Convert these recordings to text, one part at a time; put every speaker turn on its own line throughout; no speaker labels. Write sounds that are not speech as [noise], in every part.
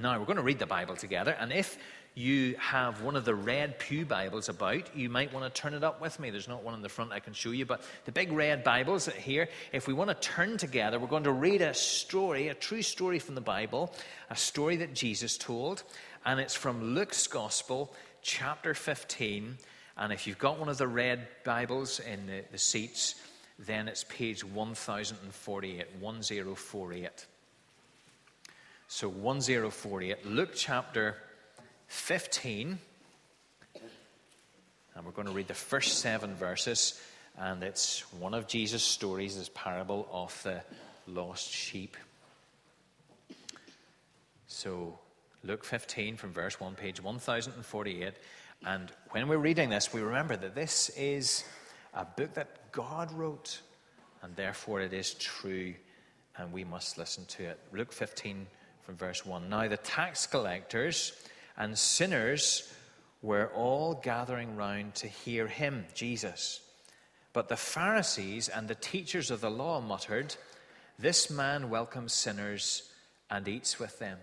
Now, we're going to read the Bible together, and if you have one of the red Pew Bibles about, you might want to turn it up with me. There's not one in the front I can show you, but the big red Bibles here, if we want to turn together, we're going to read a story, a true story from the Bible, a story that Jesus told, and it's from Luke's Gospel, chapter 15. And if you've got one of the red Bibles in the, the seats, then it's page 1048, 1048. So 1048, Luke chapter 15. And we're going to read the first seven verses. And it's one of Jesus' stories, this parable of the lost sheep. So, Luke 15 from verse 1, page 1048. And when we're reading this, we remember that this is a book that God wrote, and therefore it is true, and we must listen to it. Luke 15 from verse 1. Now, the tax collectors and sinners were all gathering round to hear him, Jesus. But the Pharisees and the teachers of the law muttered, This man welcomes sinners and eats with them.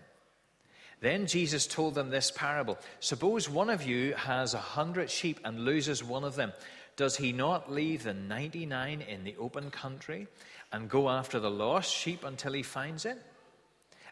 Then Jesus told them this parable Suppose one of you has a hundred sheep and loses one of them. Does he not leave the 99 in the open country and go after the lost sheep until he finds it?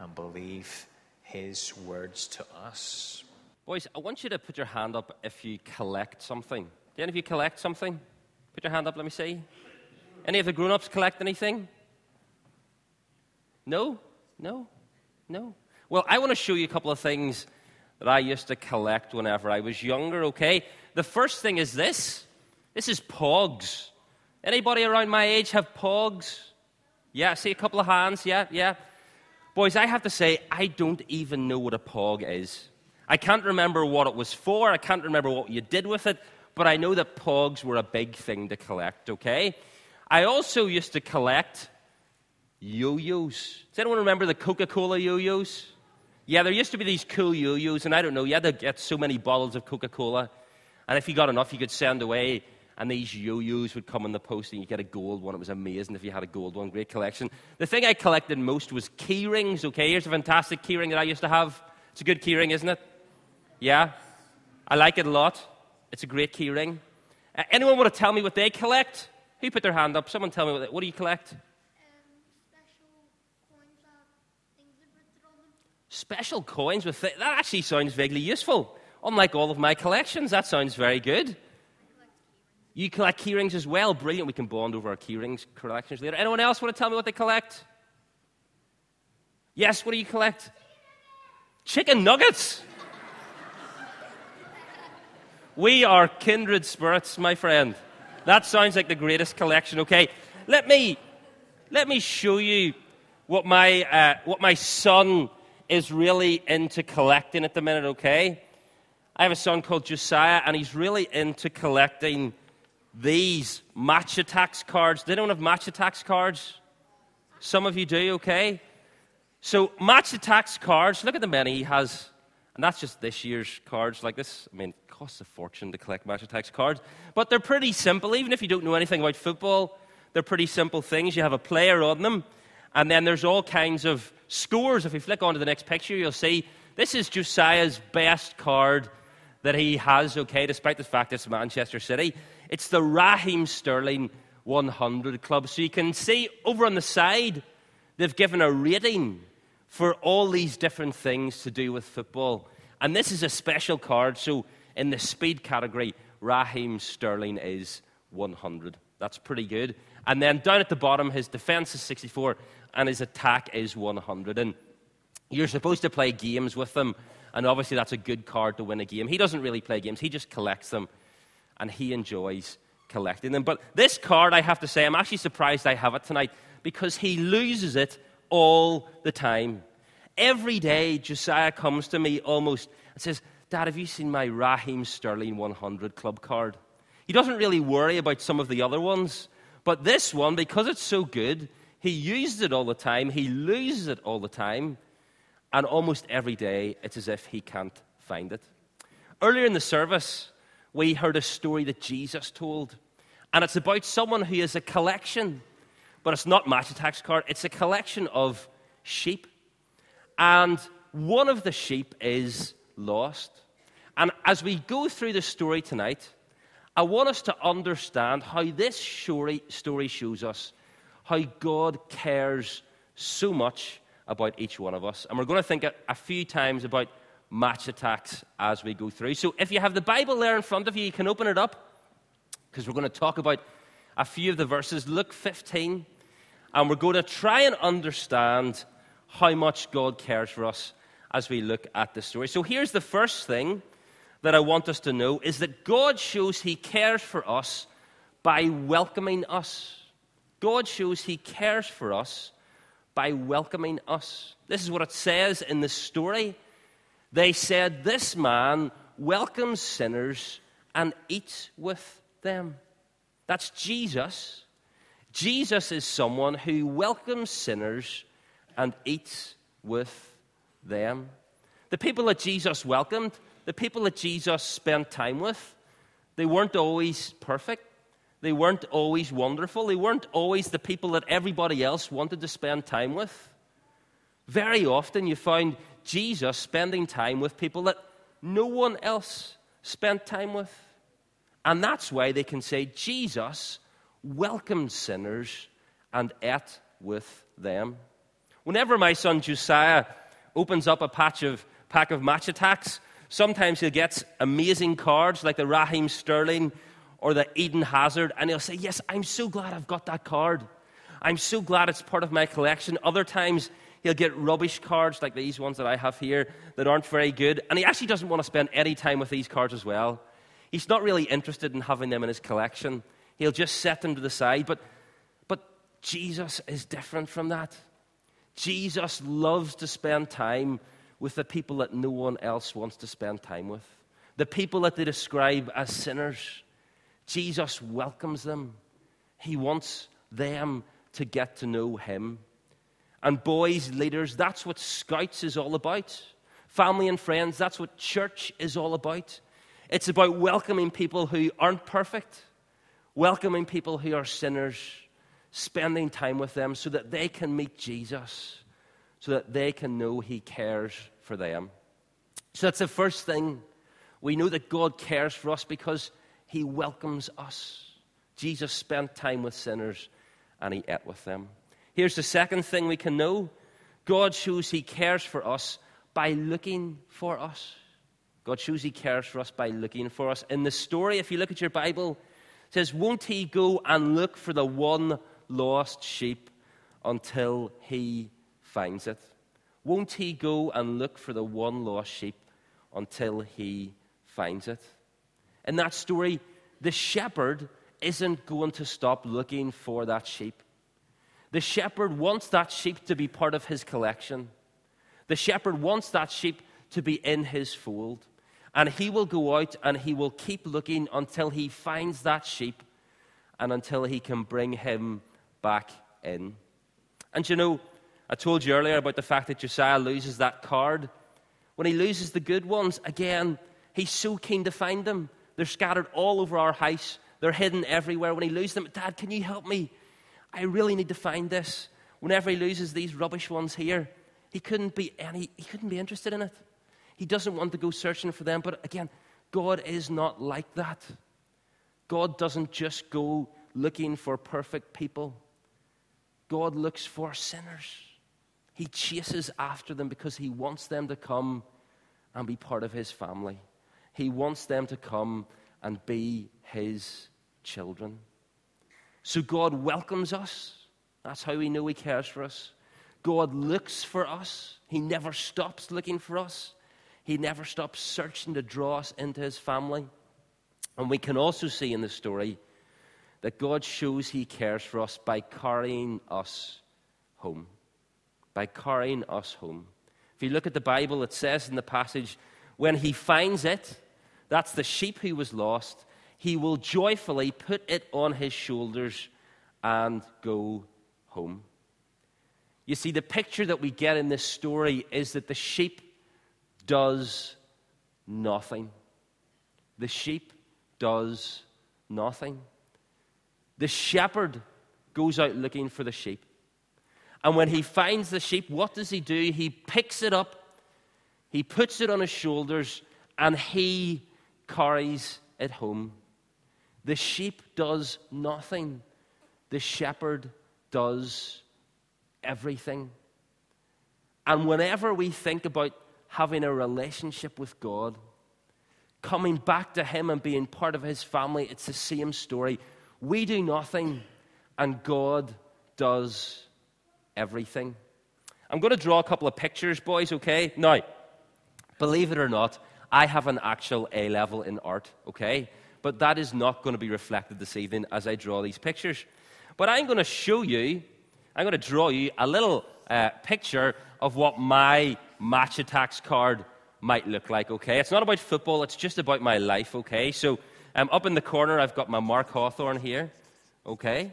and believe his words to us.
Boys, I want you to put your hand up if you collect something. Do any of you collect something? Put your hand up, let me see. Any of the grown ups collect anything? No? No? No? Well, I want to show you a couple of things that I used to collect whenever I was younger, okay? The first thing is this this is pogs. Anybody around my age have pogs? Yeah, see a couple of hands, yeah, yeah. Boys, I have to say, I don't even know what a pog is. I can't remember what it was for, I can't remember what you did with it, but I know that pogs were a big thing to collect, okay? I also used to collect yo yo's. Does anyone remember the Coca Cola yo yo's? Yeah, there used to be these cool yo yo's, and I don't know, you had to get so many bottles of Coca Cola, and if you got enough, you could send away and these yo-yos would come in the post and you get a gold one. It was amazing if you had a gold one. Great collection. The thing I collected most was key rings. Okay, here's a fantastic key ring that I used to have. It's a good key ring, isn't it? Yeah, I like it a lot. It's a great key ring. Uh, anyone want to tell me what they collect? Who put their hand up? Someone tell me what, they, what do you collect? Um, special coins with th- that actually sounds vaguely useful. Unlike all of my collections, that sounds very good. You collect keyrings as well. Brilliant. We can bond over our keyrings collections later. Anyone else want to tell me what they collect? Yes, what do you collect? Chicken nuggets. we are kindred spirits, my friend. That sounds like the greatest collection. Okay, let me let me show you what my uh, what my son is really into collecting at the minute. Okay, I have a son called Josiah, and he's really into collecting these Match Attax cards. They don't have Match Attax cards. Some of you do, okay? So, Match Attax cards, look at the many he has. And that's just this year's cards like this. I mean, it costs a fortune to collect Match Attax cards. But they're pretty simple. Even if you don't know anything about football, they're pretty simple things. You have a player on them, and then there's all kinds of scores. If you flick on to the next picture, you'll see this is Josiah's best card that he has, okay, despite the fact it's Manchester City. It's the Raheem Sterling 100 Club. So you can see over on the side, they've given a rating for all these different things to do with football. And this is a special card. So in the speed category, Raheem Sterling is 100. That's pretty good. And then down at the bottom, his defense is 64 and his attack is 100. And you're supposed to play games with them. And obviously, that's a good card to win a game. He doesn't really play games, he just collects them and he enjoys collecting them. But this card, I have to say, I'm actually surprised I have it tonight because he loses it all the time. Every day, Josiah comes to me almost and says, Dad, have you seen my Raheem Sterling 100 club card? He doesn't really worry about some of the other ones, but this one, because it's so good, he uses it all the time, he loses it all the time, and almost every day it's as if he can't find it. Earlier in the service, we heard a story that Jesus told, and it's about someone who has a collection, but it's not Match Attax card, it's a collection of sheep. And one of the sheep is lost. And as we go through the story tonight, I want us to understand how this story, shows us how God cares so much about each one of us. And we're going to think a, a few times about Match Attax as we go through. So if you have the Bible there in front of you, you can open it up because we're going to talk about a few of the verses. Luke 15. And we're going to try and understand how much God cares for us as we look at the story. So here's the first thing that I want us to know is that God shows he cares for us by welcoming us. God shows he cares for us by welcoming us. This is what it says in the story. They said, This man welcomes sinners and eats with them. That's Jesus. Jesus is someone who welcomes sinners and eats with them. The people that Jesus welcomed, the people that Jesus spent time with, they weren't always perfect. They weren't always wonderful. They weren't always the people that everybody else wanted to spend time with. Very often you found Jesus spending time with people that no one else spent time with. And that's why they can say Jesus welcomed sinners and ate with them. Whenever my son Josiah opens up a patch of, pack of Match Attax, sometimes he'll get amazing cards like the Raheem Sterling or the Eden Hazard, and he'll say, Yes, I'm so glad I've got that card. I'm so glad it's part of my collection. Other times, he'll get rubbish cards like these ones that I have here that aren't very good, and he actually doesn't want to spend any time with these cards as well. He's not really interested in having them in his collection. He'll just set them to the side. But, but Jesus is different from that. Jesus loves to spend time with the people that no one else wants to spend time with, the people that they describe as sinners. Jesus welcomes them. He wants them to get to know Him. And boys, leaders, that's what Scouts is all about. Family and friends, that's what church is all about. It's about welcoming people who aren't perfect, welcoming people who are sinners, spending time with them so that they can meet Jesus, so that they can know He cares for them. So that's the first thing. We know that God cares for us because He welcomes us. Jesus spent time with sinners and He ate with them. Here's the second thing we can know God shows He cares for us by looking for us. God shows He cares for us by looking for us. In the story, if you look at your Bible, it says, Won't He go and look for the one lost sheep until He finds it? Won't He go and look for the one lost sheep until He finds it? In that story, the shepherd isn't going to stop looking for that sheep. The shepherd wants that sheep to be part of his collection. The shepherd wants that sheep to be in his fold. And he will go out and he will keep looking until he finds that sheep and until he can bring him back in. And you know, I told you earlier about the fact that Josiah loses that card. When he loses the good ones, again, he's so keen to find them. They're scattered all over our house, they're hidden everywhere. When he loses them, Dad, can you help me? I really need to find this. Whenever he loses these rubbish ones here, he couldn't be any, he couldn't be interested in it. He doesn't want to go searching for them. But again, God is not like that. God doesn't just go looking for perfect people, God looks for sinners. He chases after them because he wants them to come and be part of his family. He wants them to come and be his children. So God welcomes us. That's how we know he cares for us. God looks for us. He never stops looking for us. He never stops searching to draw us into his family. And we can also see in the story that God shows he cares for us by carrying us home. By carrying us home. If you look at the Bible, it says in the passage, when he finds it, that's the sheep who was lost, he will joyfully put it on his shoulders and go home. You see, the picture that we get in this story is that the sheep does nothing. The sheep does nothing. The shepherd goes out looking for the sheep. And when he finds the sheep, what does he do? He picks it up, he puts it on his shoulders, and he carries it home. The sheep does nothing, the shepherd does everything. And whenever we think about having a relationship with God, coming back to Him and being part of His family, it's the same story. We do nothing, and God does everything. I'm going to draw a couple of pictures, boys, okay? Now, believe it or not, I have an actual A level in art, okay? But that is not going to be reflected this evening as I draw these pictures. But I'm going to show you, I'm going to draw you a little uh, picture of what my Match Attax card might look like, okay? It's not about football, it's just about my life, okay? So um, up in the corner, I've got my Mark Hawthorne here, okay?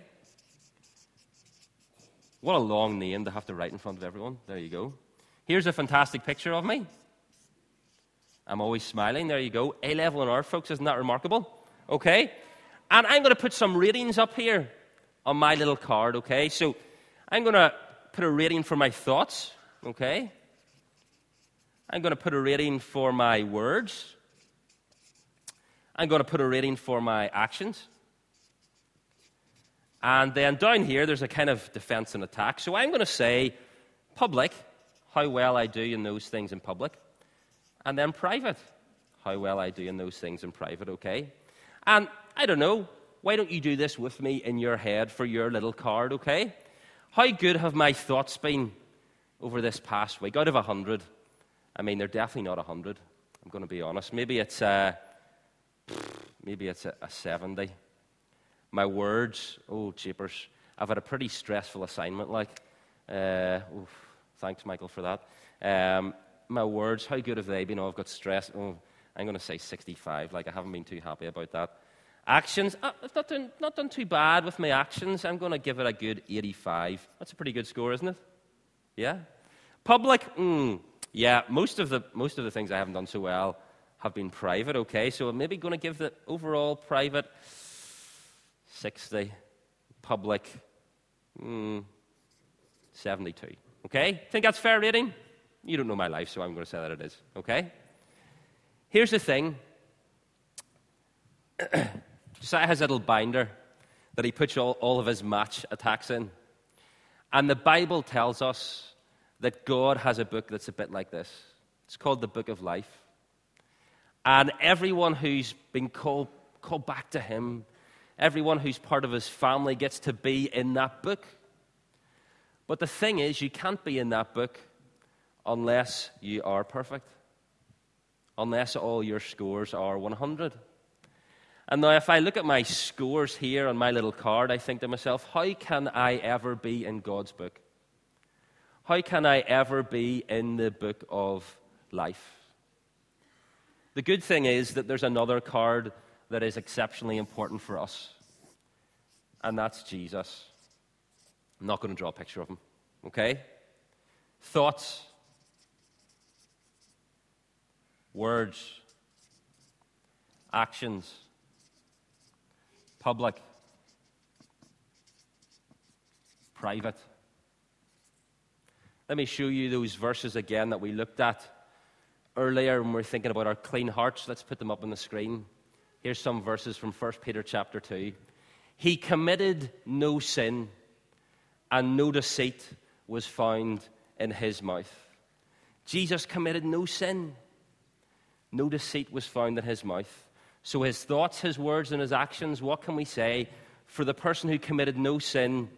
What a long name to have to write in front of everyone. There you go. Here's a fantastic picture of me. I'm always smiling. There you go. A level in art, folks. Isn't that remarkable? Okay? And I'm going to put some ratings up here on my little card, okay? So I'm going to put a rating for my thoughts, okay? I'm going to put a rating for my words. I'm going to put a rating for my actions. And then down here, there's a kind of defense and attack. So I'm going to say public, how well I do in those things in public. And then private, how well I do in those things in private, okay? And I don't know, why don't you do this with me in your head for your little card, okay? How good have my thoughts been over this past week? Out of 100, I mean, they're definitely not 100. I'm going to be honest. Maybe it's a, maybe it's a, a 70. My words, oh, jeepers. I've had a pretty stressful assignment, like. Uh, oof, thanks, Michael, for that. Um, my words, how good have they been? Oh, I've got stress. Oh, I'm going to say 65. Like, I haven't been too happy about that. Actions, uh, I've not done, not done too bad with my actions. I'm going to give it a good 85. That's a pretty good score, isn't it? Yeah? Public, mm, yeah, most of, the, most of the things I haven't done so well have been private, okay? So I'm maybe going to give the overall private 60, public mm, 72. Okay? Think that's fair rating? You don't know my life, so I'm going to say that it is. Okay? Here's the thing Josiah has a little binder that he puts all, all of his Match Attax in. And the Bible tells us that God has a book that's a bit like this. It's called the Book of Life. And everyone who's been called, called back to Him, everyone who's part of His family gets to be in that book. But the thing is, you can't be in that book unless you are perfect, unless all your scores are 100. And now, if I look at my scores here on my little card, I think to myself, how can I ever be in God's book? How can I ever be in the book of life? The good thing is that there's another card that is exceptionally important for us, and that's Jesus. I'm not going to draw a picture of him, okay? Thoughts, words, actions, public, private. Let me show you those verses again that we looked at earlier when we are thinking about our clean hearts. Let's put them up on the screen. Here's some verses from 1 Peter chapter 2. He committed no sin, and no deceit was found in his mouth. Jesus committed no sin. No deceit was found in his mouth. So his thoughts, his words, and his actions, what can we say? For the person who committed no sin,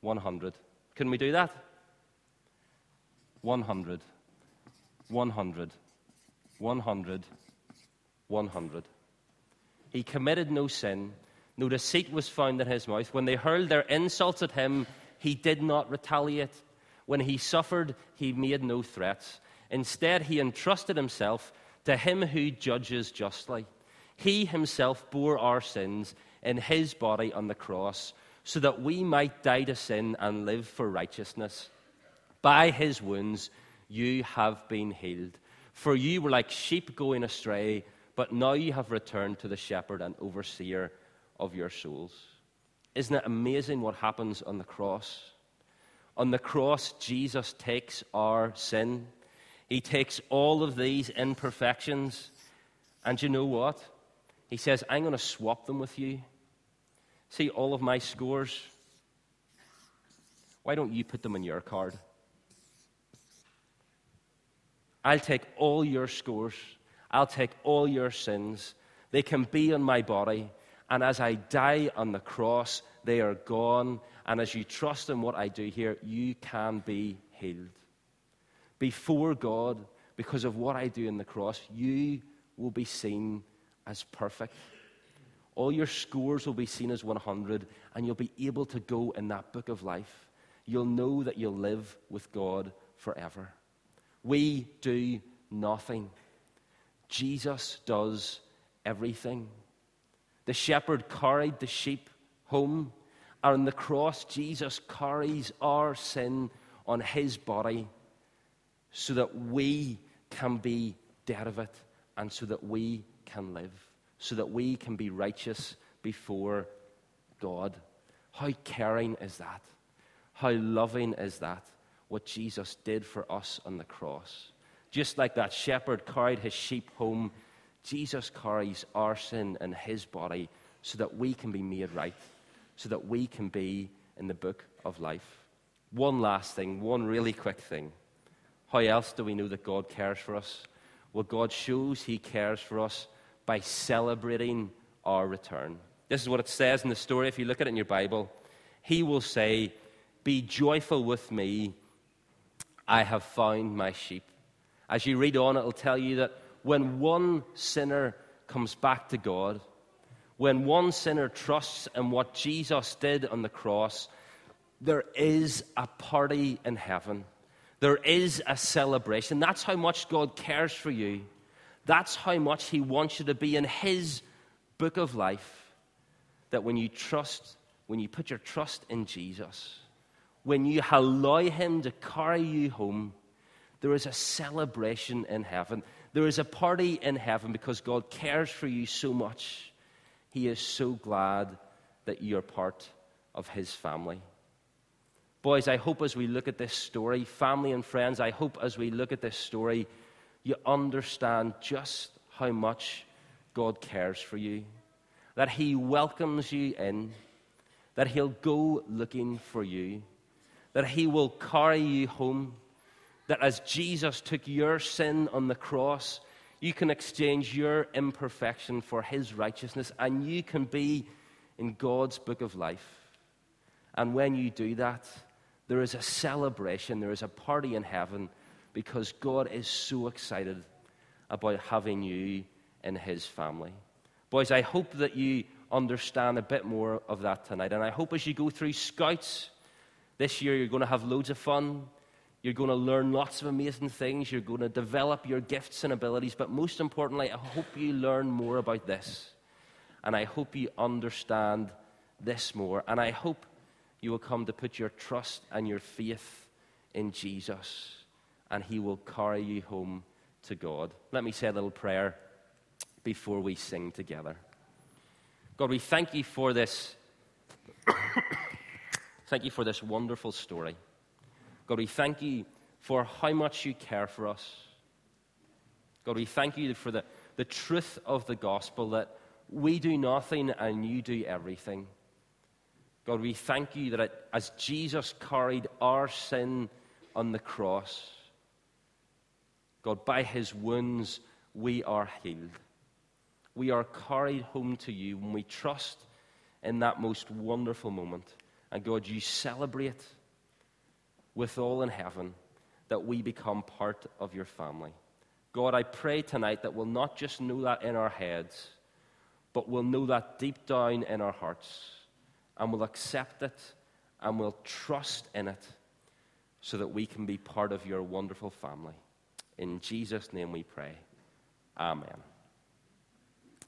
100. Can we do that? 100. 100. 100. 100. He committed no sin. No deceit was found in his mouth. When they hurled their insults at him, he did not retaliate. When he suffered, he made no threats. Instead, he entrusted himself to him who judges justly. He himself bore our sins in his body on the cross, so that we might die to sin and live for righteousness. By his wounds you have been healed. For you were like sheep going astray, but now you have returned to the shepherd and overseer of your souls. Isn't it amazing what happens on the cross? On the cross, Jesus takes our sin. He takes all of these imperfections. And you know what? He says, I'm going to swap them with you. See all of my scores? Why don't you put them on your card? I'll take all your scores. I'll take all your sins. They can be on my body. And as I die on the cross, they are gone. And as you trust in what I do here, you can be healed. Before God, because of what I do in the cross, you will be seen as perfect. All your scores will be seen as 100, and you'll be able to go in that book of life. You'll know that you'll live with God forever. We do nothing, Jesus does everything. The shepherd carried the sheep home. and On the cross, Jesus carries our sin on his body so that we can be dead of it and so that we can live, so that we can be righteous before God. How caring is that? How loving is that? What Jesus did for us on the cross. Just like that shepherd carried his sheep home, Jesus carries our sin in his body so that we can be made right, so that we can be in the book of life. One last thing, one really quick thing. How else do we know that God cares for us? Well, God shows he cares for us by celebrating our return. This is what it says in the story. If you look at it in your Bible, he will say, Be joyful with me, I have found my sheep. As you read on, it'll tell you that when one sinner comes back to God, when one sinner trusts in what Jesus did on the cross, there is a party in heaven. There is a celebration. That's how much God cares for you. That's how much He wants you to be in His book of life. That when you trust, when you put your trust in Jesus, when you allow Him to carry you home, there is a celebration in heaven. There is a party in heaven because God cares for you so much. He is so glad that you're part of His family. Boys, I hope as we look at this story, family and friends, I hope as we look at this story, you understand just how much God cares for you, that He welcomes you in, that He'll go looking for you, that He will carry you home, that as Jesus took your sin on the cross, you can exchange your imperfection for His righteousness, and you can be in God's book of life. And when you do that, there is a celebration, there is a party in heaven because God is so excited about having you in His family. Boys, I hope that you understand a bit more of that tonight. And I hope as you go through Scouts this year, you're going to have loads of fun. You're going to learn lots of amazing things. You're going to develop your gifts and abilities. But most importantly, I hope you learn more about this. And I hope you understand this more. And I hope you will come to put your trust and your faith in Jesus and He will carry you home to God. Let me say a little prayer before we sing together. God, we thank you for this. [coughs] thank you for this wonderful story. God, we thank you for how much you care for us. God, we thank you for the, the truth of the gospel that we do nothing and you do everything. God, we thank you that as Jesus carried our sin on the cross, God, by his wounds, we are healed. We are carried home to you when we trust in that most wonderful moment. And God, you celebrate with all in heaven that we become part of your family. God, I pray tonight that we'll not just know that in our heads, but we'll know that deep down in our hearts, and we'll accept it, and we'll trust in it so that we can be part of your wonderful family. In Jesus' name we pray. Amen.